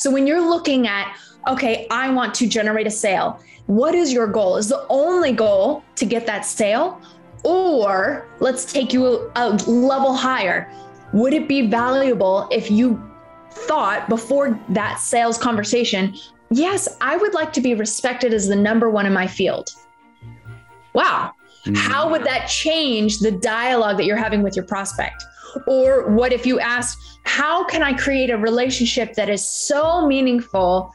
So when you're looking at, okay, I want to generate a sale, what is your goal? Is the only goal to get that sale? Or let's take you a, a level higher. Would it be valuable if you thought before that sales conversation, yes, I would like to be respected as the number one in my field? Wow. Mm-hmm. How would that change the dialogue that you're having with your prospect? Or what if you ask, how can I create a relationship that is so meaningful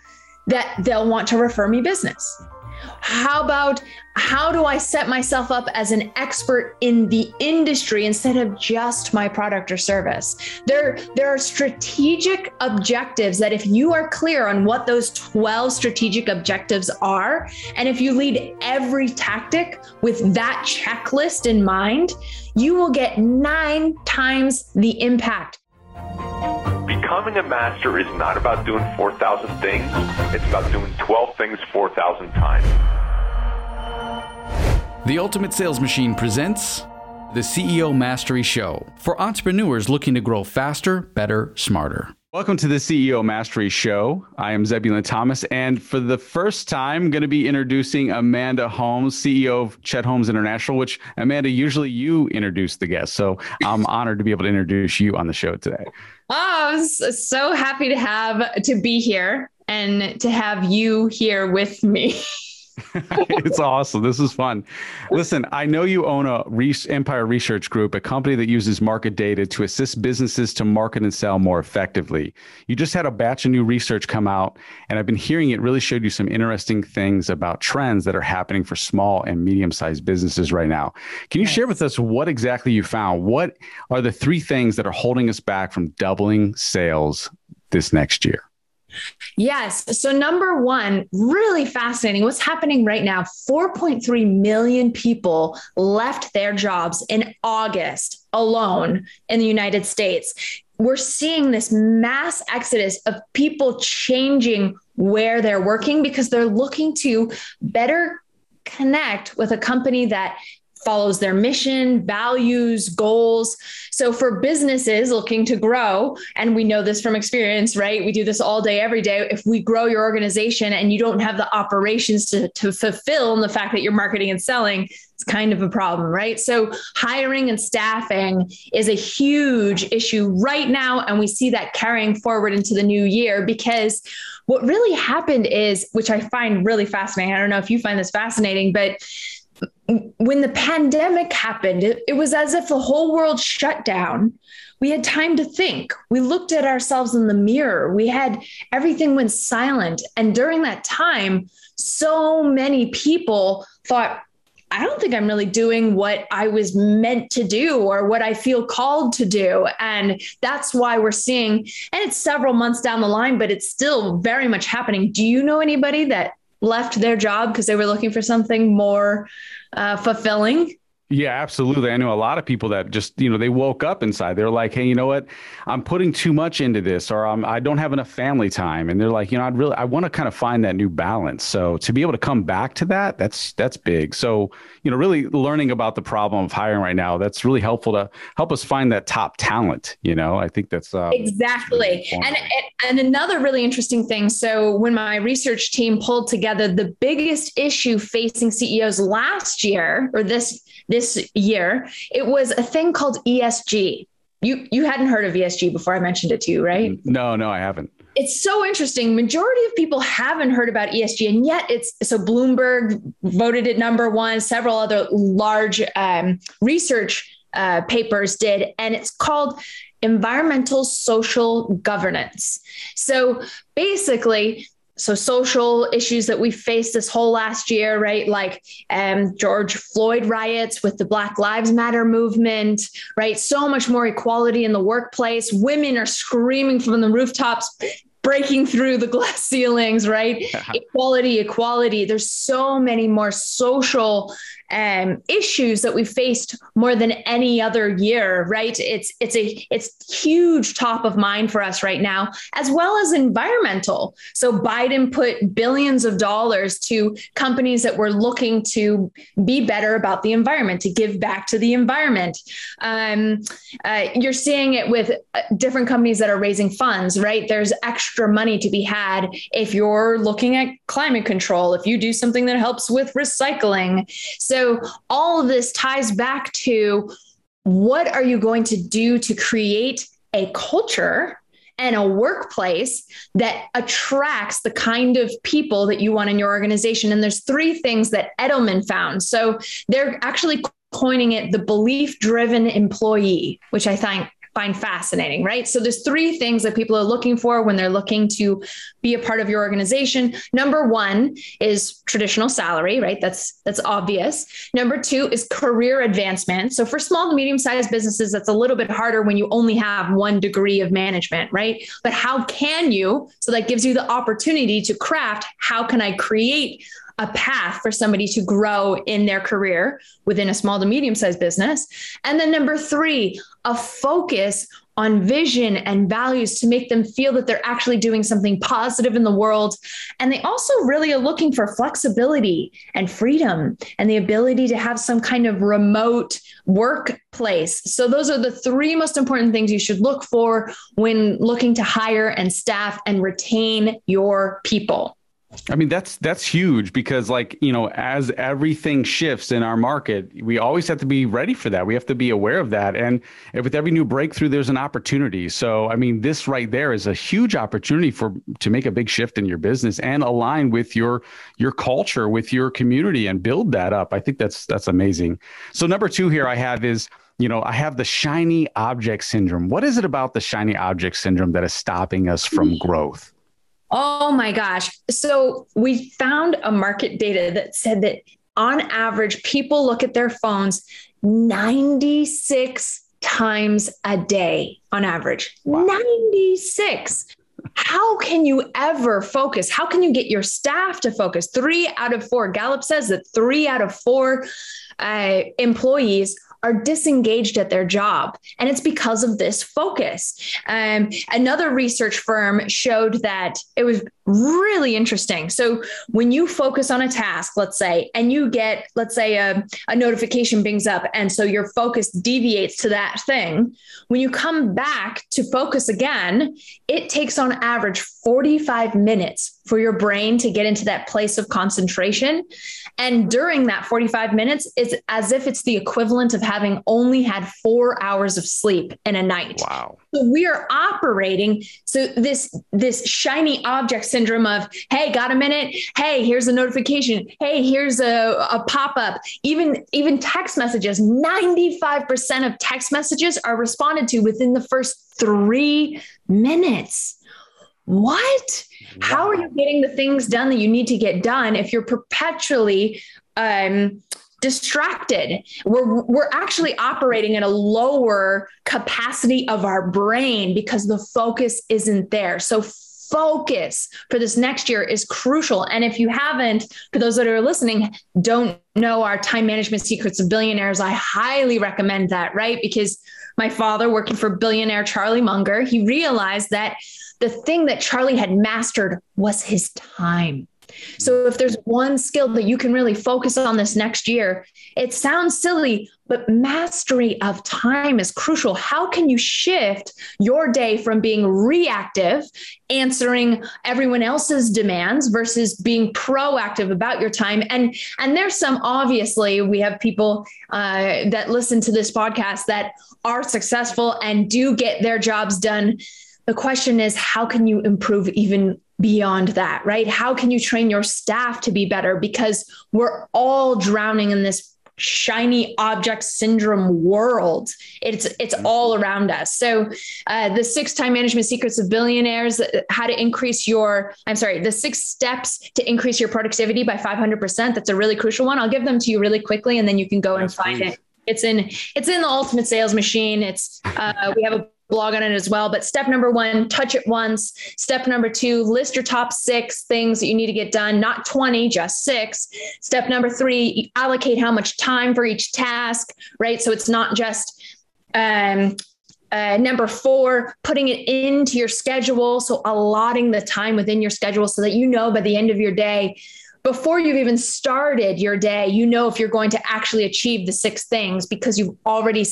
that they'll want to refer me business? How about how do I set myself up as an expert in the industry instead of just my product or service? There, there are strategic objectives that if you are clear on what those 12 strategic objectives are, and if you lead every tactic with that checklist in mind, you will get nine times the impact. Becoming a master is not about doing 4,000 things, it's about doing 12 things 4,000 times. The Ultimate Sales Machine presents the CEO Mastery Show for entrepreneurs looking to grow faster, better, smarter. Welcome to the CEO Mastery Show. I am Zebulon Thomas, and for the first time, going to be introducing Amanda Holmes, CEO of Chet Holmes International. Which Amanda, usually you introduce the guests, so I'm honored to be able to introduce you on the show today. Oh, I'm so happy to have to be here and to have you here with me. it's awesome. This is fun. Listen, I know you own a Empire Research Group, a company that uses market data to assist businesses to market and sell more effectively. You just had a batch of new research come out, and I've been hearing it really showed you some interesting things about trends that are happening for small and medium sized businesses right now. Can you share with us what exactly you found? What are the three things that are holding us back from doubling sales this next year? Yes. So, number one, really fascinating. What's happening right now 4.3 million people left their jobs in August alone in the United States. We're seeing this mass exodus of people changing where they're working because they're looking to better connect with a company that follows their mission, values, goals. So for businesses looking to grow, and we know this from experience, right? We do this all day, every day. If we grow your organization and you don't have the operations to, to fulfill the fact that you're marketing and selling, it's kind of a problem, right? So hiring and staffing is a huge issue right now. And we see that carrying forward into the new year because what really happened is, which I find really fascinating. I don't know if you find this fascinating, but when the pandemic happened, it, it, was as if the whole world shut down. We had time to think. We looked at ourselves in the mirror. We had everything went silent. And during that time, so many people thought, I don't think I'm really doing what I was meant to do or what I feel called to do. And that's why we're seeing, and it's several months down the line, but it's still very much happening. Do you know anybody that left their job because they were looking for something more uh, fulfilling yeah, absolutely. I know a lot of people that just, you know, they woke up inside. They're like, hey, you know what? I'm putting too much into this, or I'm, I don't have enough family time. And they're like, you know, I'd really, I want to kind of find that new balance. So to be able to come back to that, that's, that's big. So, you know, really learning about the problem of hiring right now, that's really helpful to help us find that top talent. You know, I think that's uh, exactly. Really and, and another really interesting thing. So when my research team pulled together the biggest issue facing CEOs last year or this, this year, it was a thing called ESG. You you hadn't heard of ESG before I mentioned it to you, right? No, no, I haven't. It's so interesting. Majority of people haven't heard about ESG, and yet it's so Bloomberg voted it number one. Several other large um, research uh, papers did, and it's called environmental social governance. So basically, so social issues that we faced this whole last year right? Like um, george floyd riots with the black lives matter movement right? So much more equality in the workplace. Women are screaming from the rooftops breaking through the glass ceilings right? Equality equality. There's so many more social um, issues that we faced more than any other year, right? It's it's a it's huge top of mind for us right now, as well as environmental. So Biden put billions of dollars to companies that were looking to be better about the environment, to give back to the environment. Um, uh, you're seeing it with uh, different companies that are raising funds, right? There's extra money to be had if you're looking at climate control, if you do something that helps with recycling. So all of this ties back to what are you going to do to create a culture and a workplace that attracts the kind of people that you want in your organization. And there's three things that Edelman found. So they're actually coining it the belief driven employee, which I think find fascinating, right? So there's three things that people are looking for when they're looking to be a part of your organization. Number 1 is traditional salary, right? That's that's obvious. Number 2 is career advancement. So for small to medium sized businesses that's a little bit harder when you only have one degree of management, right? But how can you so that gives you the opportunity to craft how can I create a path for somebody to grow in their career within a small to medium sized business. And then number three, a focus on vision and values to make them feel that they're actually doing something positive in the world. And they also really are looking for flexibility and freedom and the ability to have some kind of remote workplace. So, those are the three most important things you should look for when looking to hire and staff and retain your people. I mean that's that's huge because like you know as everything shifts in our market we always have to be ready for that. We have to be aware of that. And with every new breakthrough there's an opportunity. So I mean this right there is a huge opportunity for to make a big shift in your business and align with your your culture with your community and build that up. I think that's that's amazing. So number 2 here I have is you know, I have the shiny object syndrome. What is it about the shiny object syndrome that is stopping us from mm-hmm. growth? Oh my gosh. So we found a market data that said that on average, people look at their phones 96 times a day on average. Wow. 96. How can you ever focus? How can you get your staff to focus? Three out of four. Gallup says that three out of four uh, employees are disengaged at their job. And it's because of this focus. Um, another research firm showed that it was really interesting. So when you focus on a task, let's say, and you get, let's say, a, a notification bings up, and so your focus deviates to that thing, when you come back to focus again, it takes on average 45 minutes for your brain to get into that place of concentration. And during that 45 minutes, it's as if it's the equivalent of having only had four hours of sleep in a night. Wow. So we are operating. So this this shiny object syndrome of, hey, got a minute? Hey, here's a notification. Hey, here's a, a pop-up. Even even text messages, 95% of text messages are responded to within the first three minutes. What? Wow. How are you getting the things done that you need to get done if you're perpetually um, distracted? We're, we're actually operating at a lower capacity of our brain because the focus isn't there. So, focus for this next year is crucial. And if you haven't, for those that are listening, don't know our time management secrets of billionaires, I highly recommend that, right? Because my father, working for billionaire Charlie Munger, he realized that the thing that Charlie had mastered was his time. So if there's one skill that you can really focus on this next year, it sounds silly, but mastery of time is crucial. How can you shift your day from being reactive, answering everyone else's demands versus being proactive about your time? And and there's some obviously we have people uh, that listen to this podcast that are successful and do get their jobs done the question is how can you improve even beyond that right? How can you train your staff to be better? Because we're all drowning in this shiny object syndrome world. It's it's all around us. So uh, the six time management secrets of billionaires how to increase your i'm sorry the six steps to increase your productivity by 500% that's a really crucial one. I'll give them to you really quickly and then you can go yes, and find please. it. It's in it's in the ultimate sales machine. It's uh, we have a blog on it as well. But step number one, touch it once. Step number two, list your top six things that you need to get done, not 20, just six. Step number three, allocate how much time for each task, right? So it's not just, um, uh, number four, putting it into your schedule. So allotting the time within your schedule so that you know by the end of your day, before you've even started your day, you know if you're going to actually achieve the six things because you've already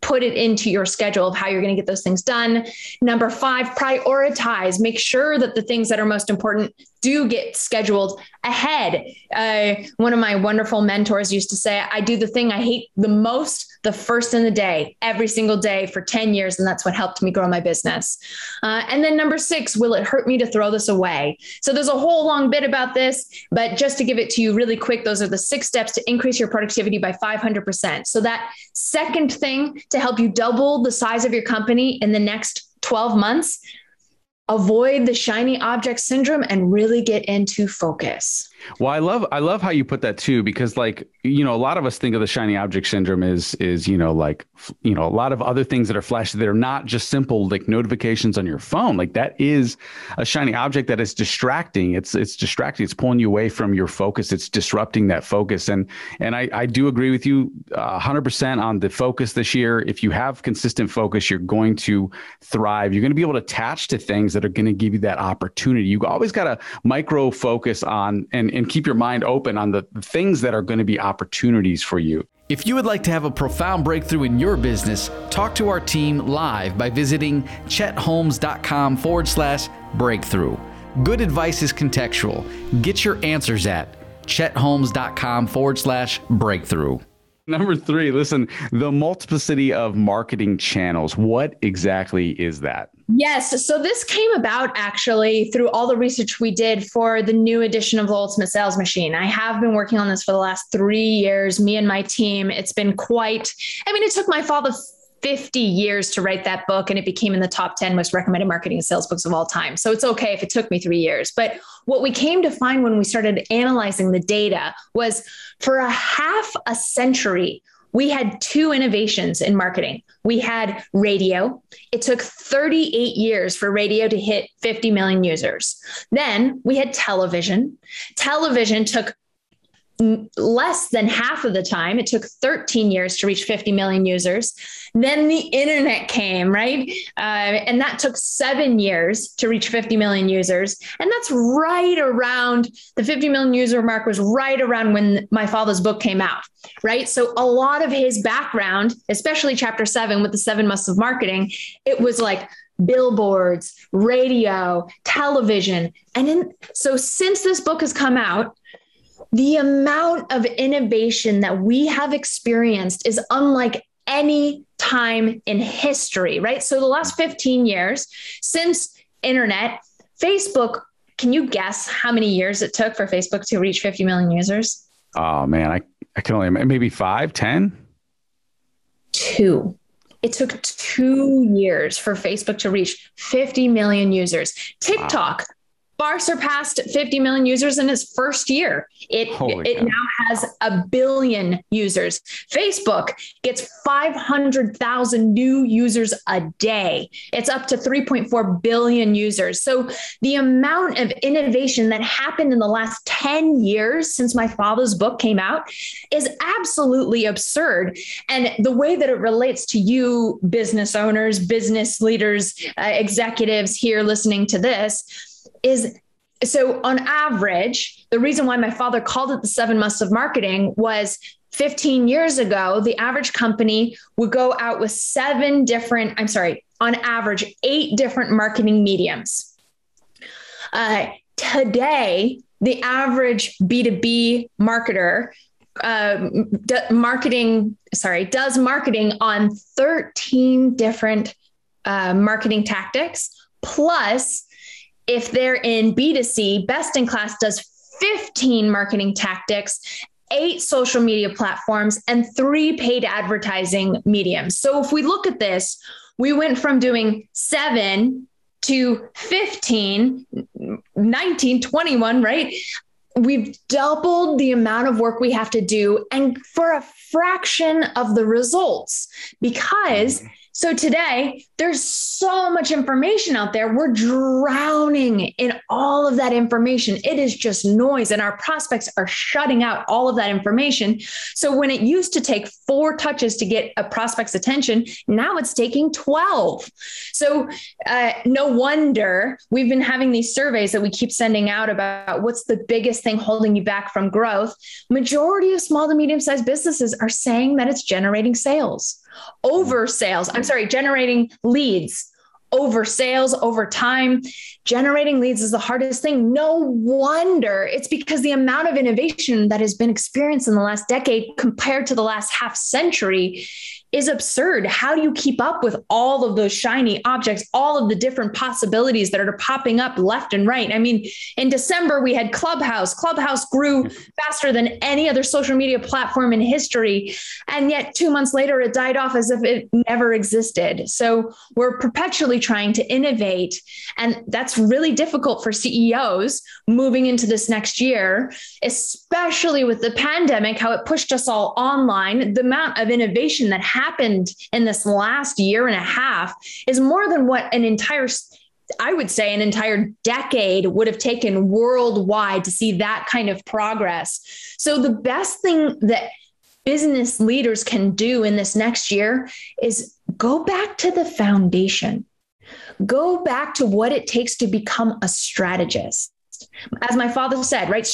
put it into your schedule of how you're going to get those things done. Number five, prioritize. Make sure that the things that are most important do get scheduled ahead. Uh, one of my wonderful mentors used to say, I do the thing I hate the most the first in the day, every single day for 10 years. And that's what helped me grow my business. Uh, and then number six, will it hurt me to throw this away? So there's a whole long bit about this, but just to give it to you really quick, those are the six steps to increase your productivity by 500%. So that second thing to help you double the size of your company in the next 12 months avoid the shiny object syndrome and really get into focus. Well, I love I love how you put that too because like you know a lot of us think of the shiny object syndrome is is you know like you know a lot of other things that are flashy that are not just simple like notifications on your phone. Like that is a shiny object that is distracting. It's it's distracting. It's pulling you away from your focus. It's disrupting that focus. And and I I do agree with you uh, 100% on the focus this year. If you have consistent focus you're going to thrive. You're going to be able to attach to things that are going to give you that opportunity. You always got to micro focus on and and keep your mind open on the things that are going to be opportunities for you. If you would like to have a profound breakthrough in your business, talk to our team live by visiting chetholmes.com forward slash breakthrough. Good advice is contextual. Get your answers at chetholmes.com forward slash breakthrough. Number three, listen, the multiplicity of marketing channels. What exactly is that? Yes. So this came about actually through all the research we did for the new edition of the Ultimate Sales Machine. I have been working on this for the last three years, me and my team. It's been quite, I mean, it took my father 50 years to write that book and it became in the top 10 most recommended marketing and sales books of all time. So it's okay if it took me three years. But what we came to find when we started analyzing the data was for a half a century, we had two innovations in marketing. We had radio. It took 38 years for radio to hit 50 million users. Then we had television. Television took less than half of the time. It took 13 years to reach 50 million users. Then the internet came, right? Uh, and that took seven years to reach 50 million users. And that's right around the 50 million user mark, was right around when my father's book came out, right? So a lot of his background, especially chapter seven with the seven musts of marketing, it was like, billboards, radio, television. And in, so since this book has come out, the amount of innovation that we have experienced is unlike any time in history, right? So the last 15 years since internet, Facebook, can you guess how many years it took for Facebook to reach 50 million users? Oh man, I, I can only maybe five, 10? Two. It took two years for Facebook to reach 50 million users. TikTok, wow far surpassed 50 million users in its first year. It Holy it now has a billion users. Facebook gets 500,000 new users a day. It's up to 3.4 billion users. So the amount of innovation that happened in the last 10 years since my father's book came out is absolutely absurd. And the way that it relates to you business owners, business leaders, uh, executives here listening to this is so on average, the reason why my father called it the seven musts of marketing was 15 years ago, the average company would go out with seven different, I'm sorry, on average, eight different marketing mediums. Uh, today, the average B2B marketer uh, d- marketing, sorry, does marketing on 13 different uh, marketing tactics, plus if they're in B2C, Best in Class does 15 marketing tactics, eight social media platforms, and three paid advertising mediums. So if we look at this, we went from doing seven to 15, 19, 21, right? We've doubled the amount of work we have to do and for a fraction of the results because mm-hmm. So today, there's so much information out there. We're drowning in all of that information. It is just noise, and our prospects are shutting out all of that information. So when it used to take four touches to get a prospect's attention, now it's taking 12. So uh, no wonder we've been having these surveys that we keep sending out about what's the biggest thing holding you back from growth. Majority of small to medium sized businesses are saying that it's generating sales over sales. I'm sorry, generating leads over sales over time. Generating leads is the hardest thing. No wonder it's because the amount of innovation that has been experienced in the last decade compared to the last half century is absurd. How do you keep up with all of those shiny objects, all of the different possibilities that are popping up left and right? I mean, in December, we had Clubhouse. Clubhouse grew hmm. faster than any other social media platform in history. And yet, two months later, it died off as if it never existed. So we're perpetually trying to innovate. And that's really difficult for CEOs moving into this next year, especially with the pandemic, how it pushed us all online, the amount of innovation that happened in this last year and a half is more than what an entire I would say an entire decade would have taken worldwide to see that kind of progress. So, the best thing that business leaders can do in this next year is go back to the foundation, go back to what it takes to become a strategist. As my father said, right?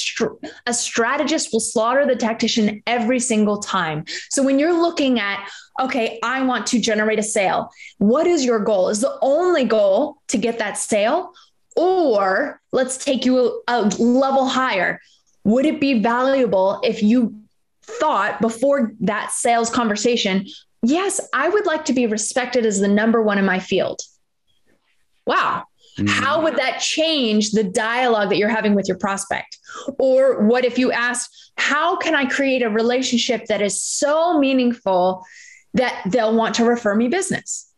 A strategist will slaughter the tactician every single time. So when you're looking at, okay, I want to generate a sale, what is your goal? Is the only goal to get that sale? Or let's take you a, a level higher. Would it be valuable if you thought before that sales conversation, yes, I would like to be respected as the number one in my field? Wow, Mm-hmm. How would that change the dialogue that you're having with your prospect? Or what if you ask, how can I create a relationship that is so meaningful that they'll want to refer me business?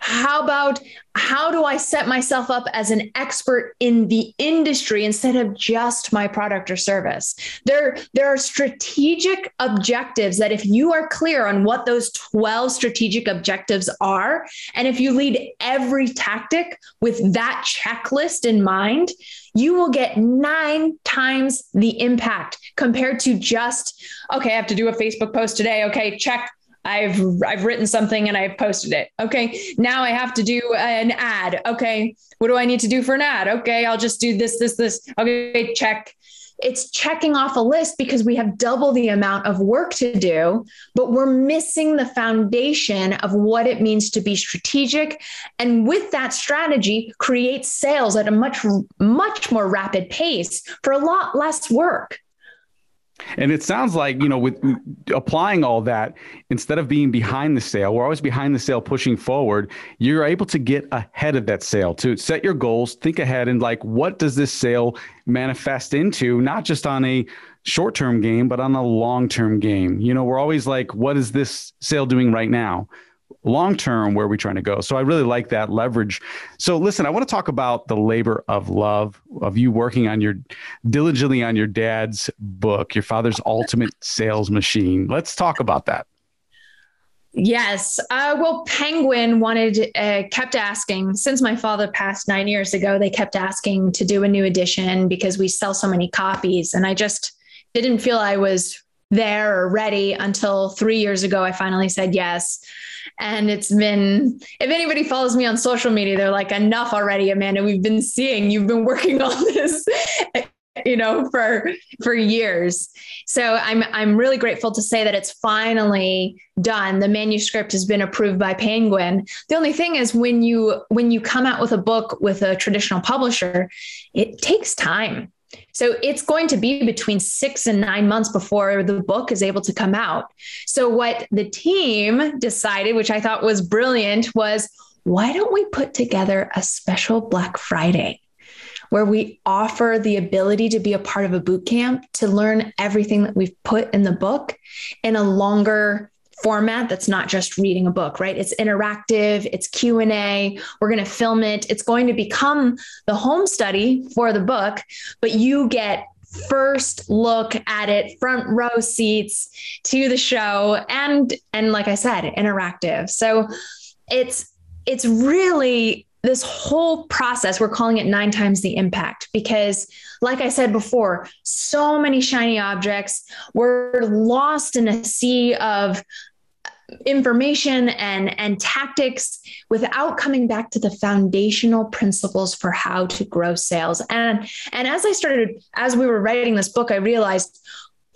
How about how do I set myself up as an expert in the industry instead of just my product or service? There, there are strategic objectives that if you are clear on what those 12 strategic objectives are, and if you lead every tactic with that checklist in mind, you will get nine times the impact compared to just, okay, I have to do a Facebook post today. Okay, check I've I've written something and I've posted it. Okay. Now I have to do an ad. Okay. What do I need to do for an ad? Okay, I'll just do this this this. Okay, check. It's checking off a list because we have double the amount of work to do, but we're missing the foundation of what it means to be strategic. And with that strategy, create sales at a much, much more rapid pace for a lot less work. And it sounds like, you know, with applying all that, instead of being behind the sale, we're always behind the sale pushing forward. You're able to get ahead of that sale to set your goals, think ahead, and like, what does this sale manifest into, not just on a short term game, but on a long term game? You know, we're always like, what is this sale doing right now? Long term where we're we trying to go so i really like that leverage so listen i want to talk about the labor of love of you working on your diligently on your dad's book your father's ultimate sales machine let's talk about that Yes. Uh, well, Penguin wanted, uh, kept asking since my father passed nine years ago, they kept asking to do a new edition because we sell so many copies. And I just didn't feel I was there or ready until three years ago. I finally said yes. And it's been, if anybody follows me on social media, they're like, enough already, Amanda. We've been seeing you've been working on this. you know for for years so i'm i'm really grateful to say that it's finally done the manuscript has been approved by penguin the only thing is when you when you come out with a book with a traditional publisher it takes time so it's going to be between six and nine months before the book is able to come out. So what the team decided, which I thought was brilliant, was why don't we put together a special Black Friday? Where we offer the ability to be a part of a boot camp to learn everything that we've put in the book in a longer format that's not just reading a book right? It's interactive it's q&a we're going to film it. It's going to become the home study for the book but you get first look at it front row seats to the show and and like i said interactive. So it's it's really this whole process we're calling it nine times the impact because like i said before so many shiny objects we're lost in a sea of information and and tactics without coming back to the foundational principles for how to grow sales. And and as i started as we were writing this book i realized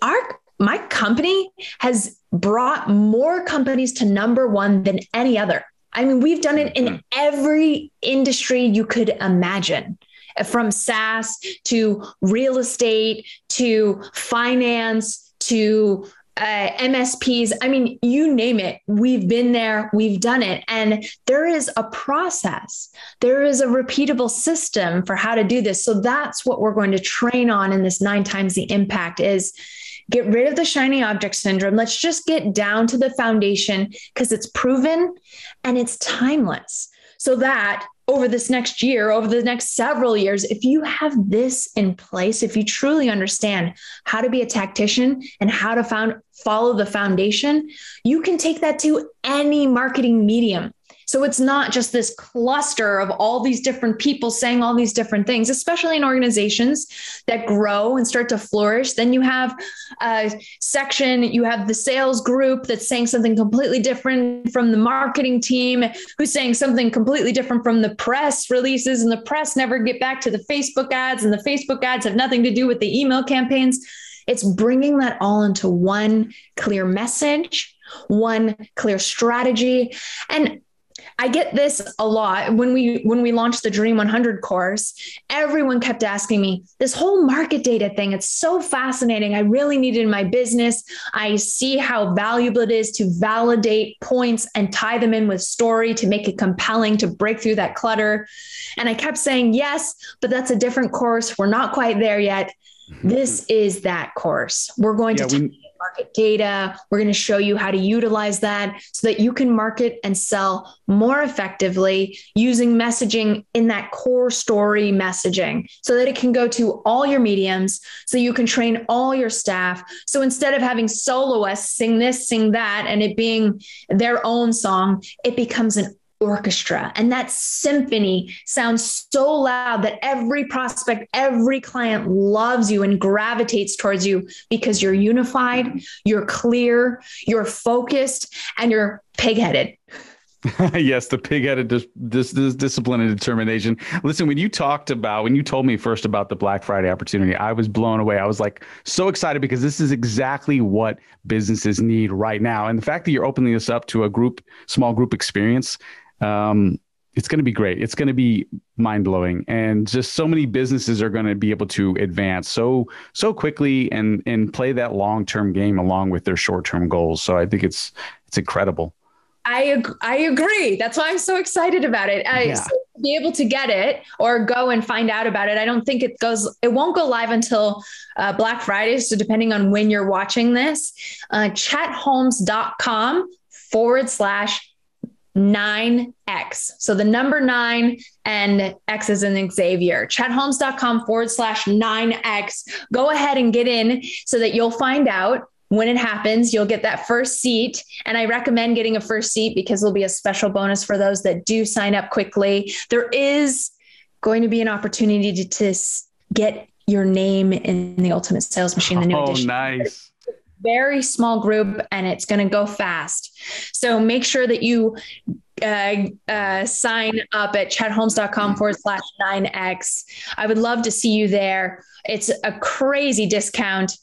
our my company has brought more companies to number 1 than any other i mean we've done it in mm-hmm. every industry you could imagine from SaaS to real estate to finance to uh, MSPs. I mean, you name it. We've been there, we've done it. And there is a process, there is a repeatable system for how to do this. So that's what we're going to train on in this nine times the impact is get rid of the shiny object syndrome. Let's just get down to the foundation because it's proven and it's timeless so that over this next year, over the next several years, if you have this in place, if you truly understand how to be a tactician and how to found, follow the foundation, you can take that to any marketing medium. So it's not just this cluster of all these different people saying all these different things, especially in organizations that grow and start to flourish. Then you have a section, you have the sales group that's saying something completely different from the marketing team, who's saying something completely different from the press releases, and the press never get back to the Facebook ads, and the Facebook ads have nothing to do with the email campaigns. It's bringing that all into one clear message, one clear strategy. And I get this a lot when we when we launched the Dream 100 course. Everyone kept asking me this whole market data thing. It's so fascinating. I really need it in my business. I see how valuable it is to validate points and tie them in with story to make it compelling to break through that clutter. And I kept saying yes, but that's a different course. We're not quite there yet. Mm-hmm. This is that course. We're going yeah, to we, market data. We're going to show you how to utilize that so that you can market and sell more effectively using messaging in that core story messaging so that it can go to all your mediums, so you can train all your staff. So instead of having soloists sing this, sing that, and it being their own song, it becomes an orchestra. And that symphony sounds so loud that every prospect, every client loves you and gravitates towards you because you're unified, you're clear, you're focused, and you're pig-headed. yes, the pig-headed dis- dis- dis- discipline and determination. Listen, when you talked about when you told me first about the Black Friday opportunity, I was blown away. I was like so excited because this is exactly what businesses need right now. And the fact that you're opening this up to a group, small group experience, um, it's going to be great. It's going to be mind blowing, and just so many businesses are going to be able to advance so so quickly and and play that long term game along with their short term goals. So I think it's it's incredible. I I agree. That's why I'm so excited about it. I yeah. so be able to get it or go and find out about it. I don't think it goes. It won't go live until uh, Black Friday. So depending on when you're watching this, uh, chetholmes.com forward slash 9X. So the number nine and X is in Xavier. ChetHolmes.com forward slash 9X. Go ahead and get in so that you'll find out when it happens. You'll get that first seat. And I recommend getting a first seat because there'll be a special bonus for those that do sign up quickly. There is going to be an opportunity to, to get your name in the Ultimate Sales Machine, the new oh, edition. nice very small group and it's going to go fast. So make sure that you uh, uh, sign up at chetholmes.com forward slash 9x. I would love to see you there. It's a crazy discount.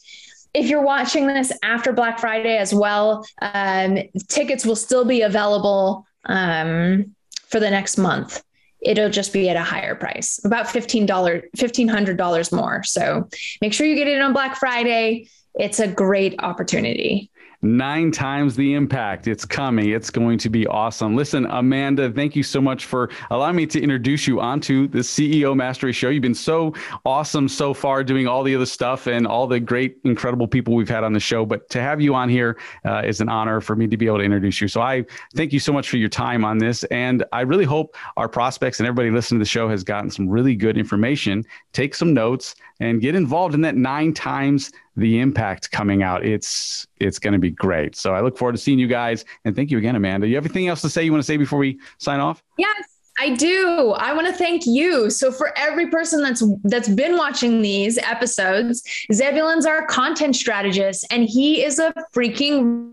If you're watching this after Black Friday as well, um, tickets will still be available um, for the next month it'll just be at a higher price, about $15, $1,500 more. So make sure you get it on Black Friday it's a great opportunity nine times the impact. It's coming. It's going to be awesome. Listen, Amanda, thank you so much for allowing me to introduce you onto the CEO Mastery Show. You've been so awesome so far doing all the other stuff and all the great, incredible people we've had on the show. But to have you on here uh, is an honor for me to be able to introduce you. So I thank you so much for your time on this. And I really hope our prospects and everybody listening to the show has gotten some really good information. Take some notes and get involved in that nine times the impact coming out. It's it's going to be great. So I look forward to seeing you guys. And thank you again, Amanda. You have anything else to say you want to say before we sign off? Yes. I do. I want to thank you. So for every person that's that's been watching these episodes, Zebulon's our content strategist and he is a freaking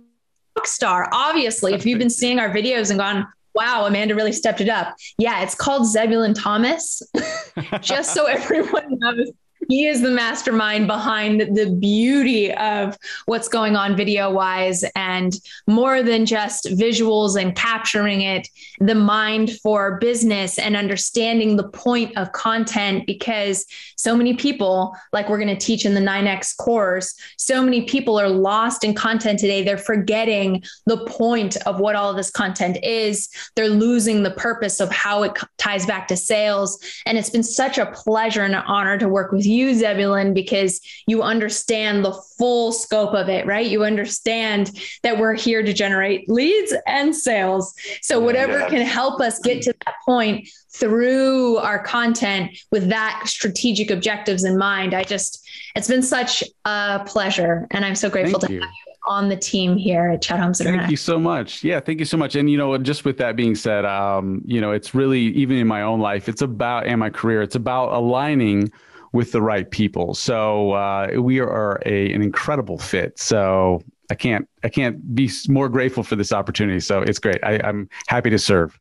rock star. Obviously, if you've been seeing our videos and gone, wow, Amanda really stepped it up. Yeah, it's called Zebulon Thomas. Just so everyone knows, he is the mastermind behind the beauty of what's going on video wise and more than just visuals and capturing it the mind for business and understanding the point of content because so many people like we're going to teach in the 9x course so many people are lost in content today. They're forgetting the point of what all this content is. They're losing the purpose of how it ties back to sales. And it's been such a pleasure and an honor to work with you you, Zebulon, because you understand the full scope of it, right? You understand that we're here to generate leads and sales. So, whatever yeah. can help us get to that point through our content with that strategic objectives in mind, I just, it's been such a pleasure. And I'm so grateful Thank to you. have you on the team here at Chet Holmes. Thank you so much. Yeah, thank you so much. And you know, just with that being said, um, you know, it's really even in my own life, it's about and my career, it's about aligning with the right people. So uh, we are a, an incredible fit. So I can't I can't be more grateful for this opportunity. So it's great. I, I'm happy to serve.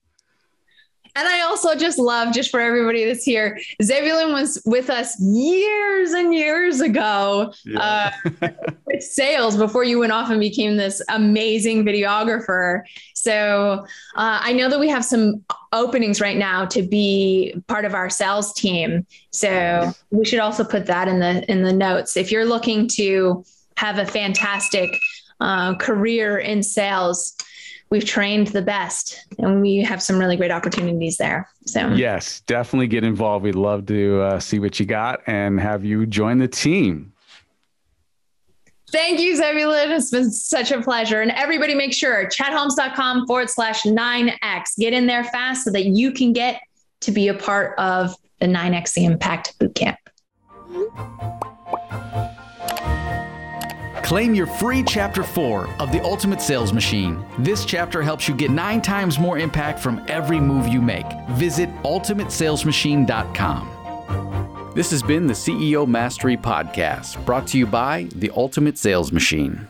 And I also just love, just for everybody that's here, Zebulon was with us years and years ago yeah. uh, with sales before you went off and became this amazing videographer. So uh, I know that we have some openings right now to be part of our sales team. So we should also put that in the in the notes. If you're looking to have a fantastic uh, career in sales, we've trained the best and we have some really great opportunities there. So, yes, definitely get involved. We'd love to uh, see what you got and have you join the team. Thank you, Zebulon. It's been such a pleasure. And everybody make sure chetholmes.com forward slash 9X. Get in there fast so that you can get to be a part of the 9X the Impact Bootcamp. Claim your free chapter 4 of The Ultimate Sales Machine. This chapter helps you get nine times more impact from every move you make. Visit ultimatesalesmachine.com. This has been the CEO Mastery Podcast, brought to you by The Ultimate Sales Machine.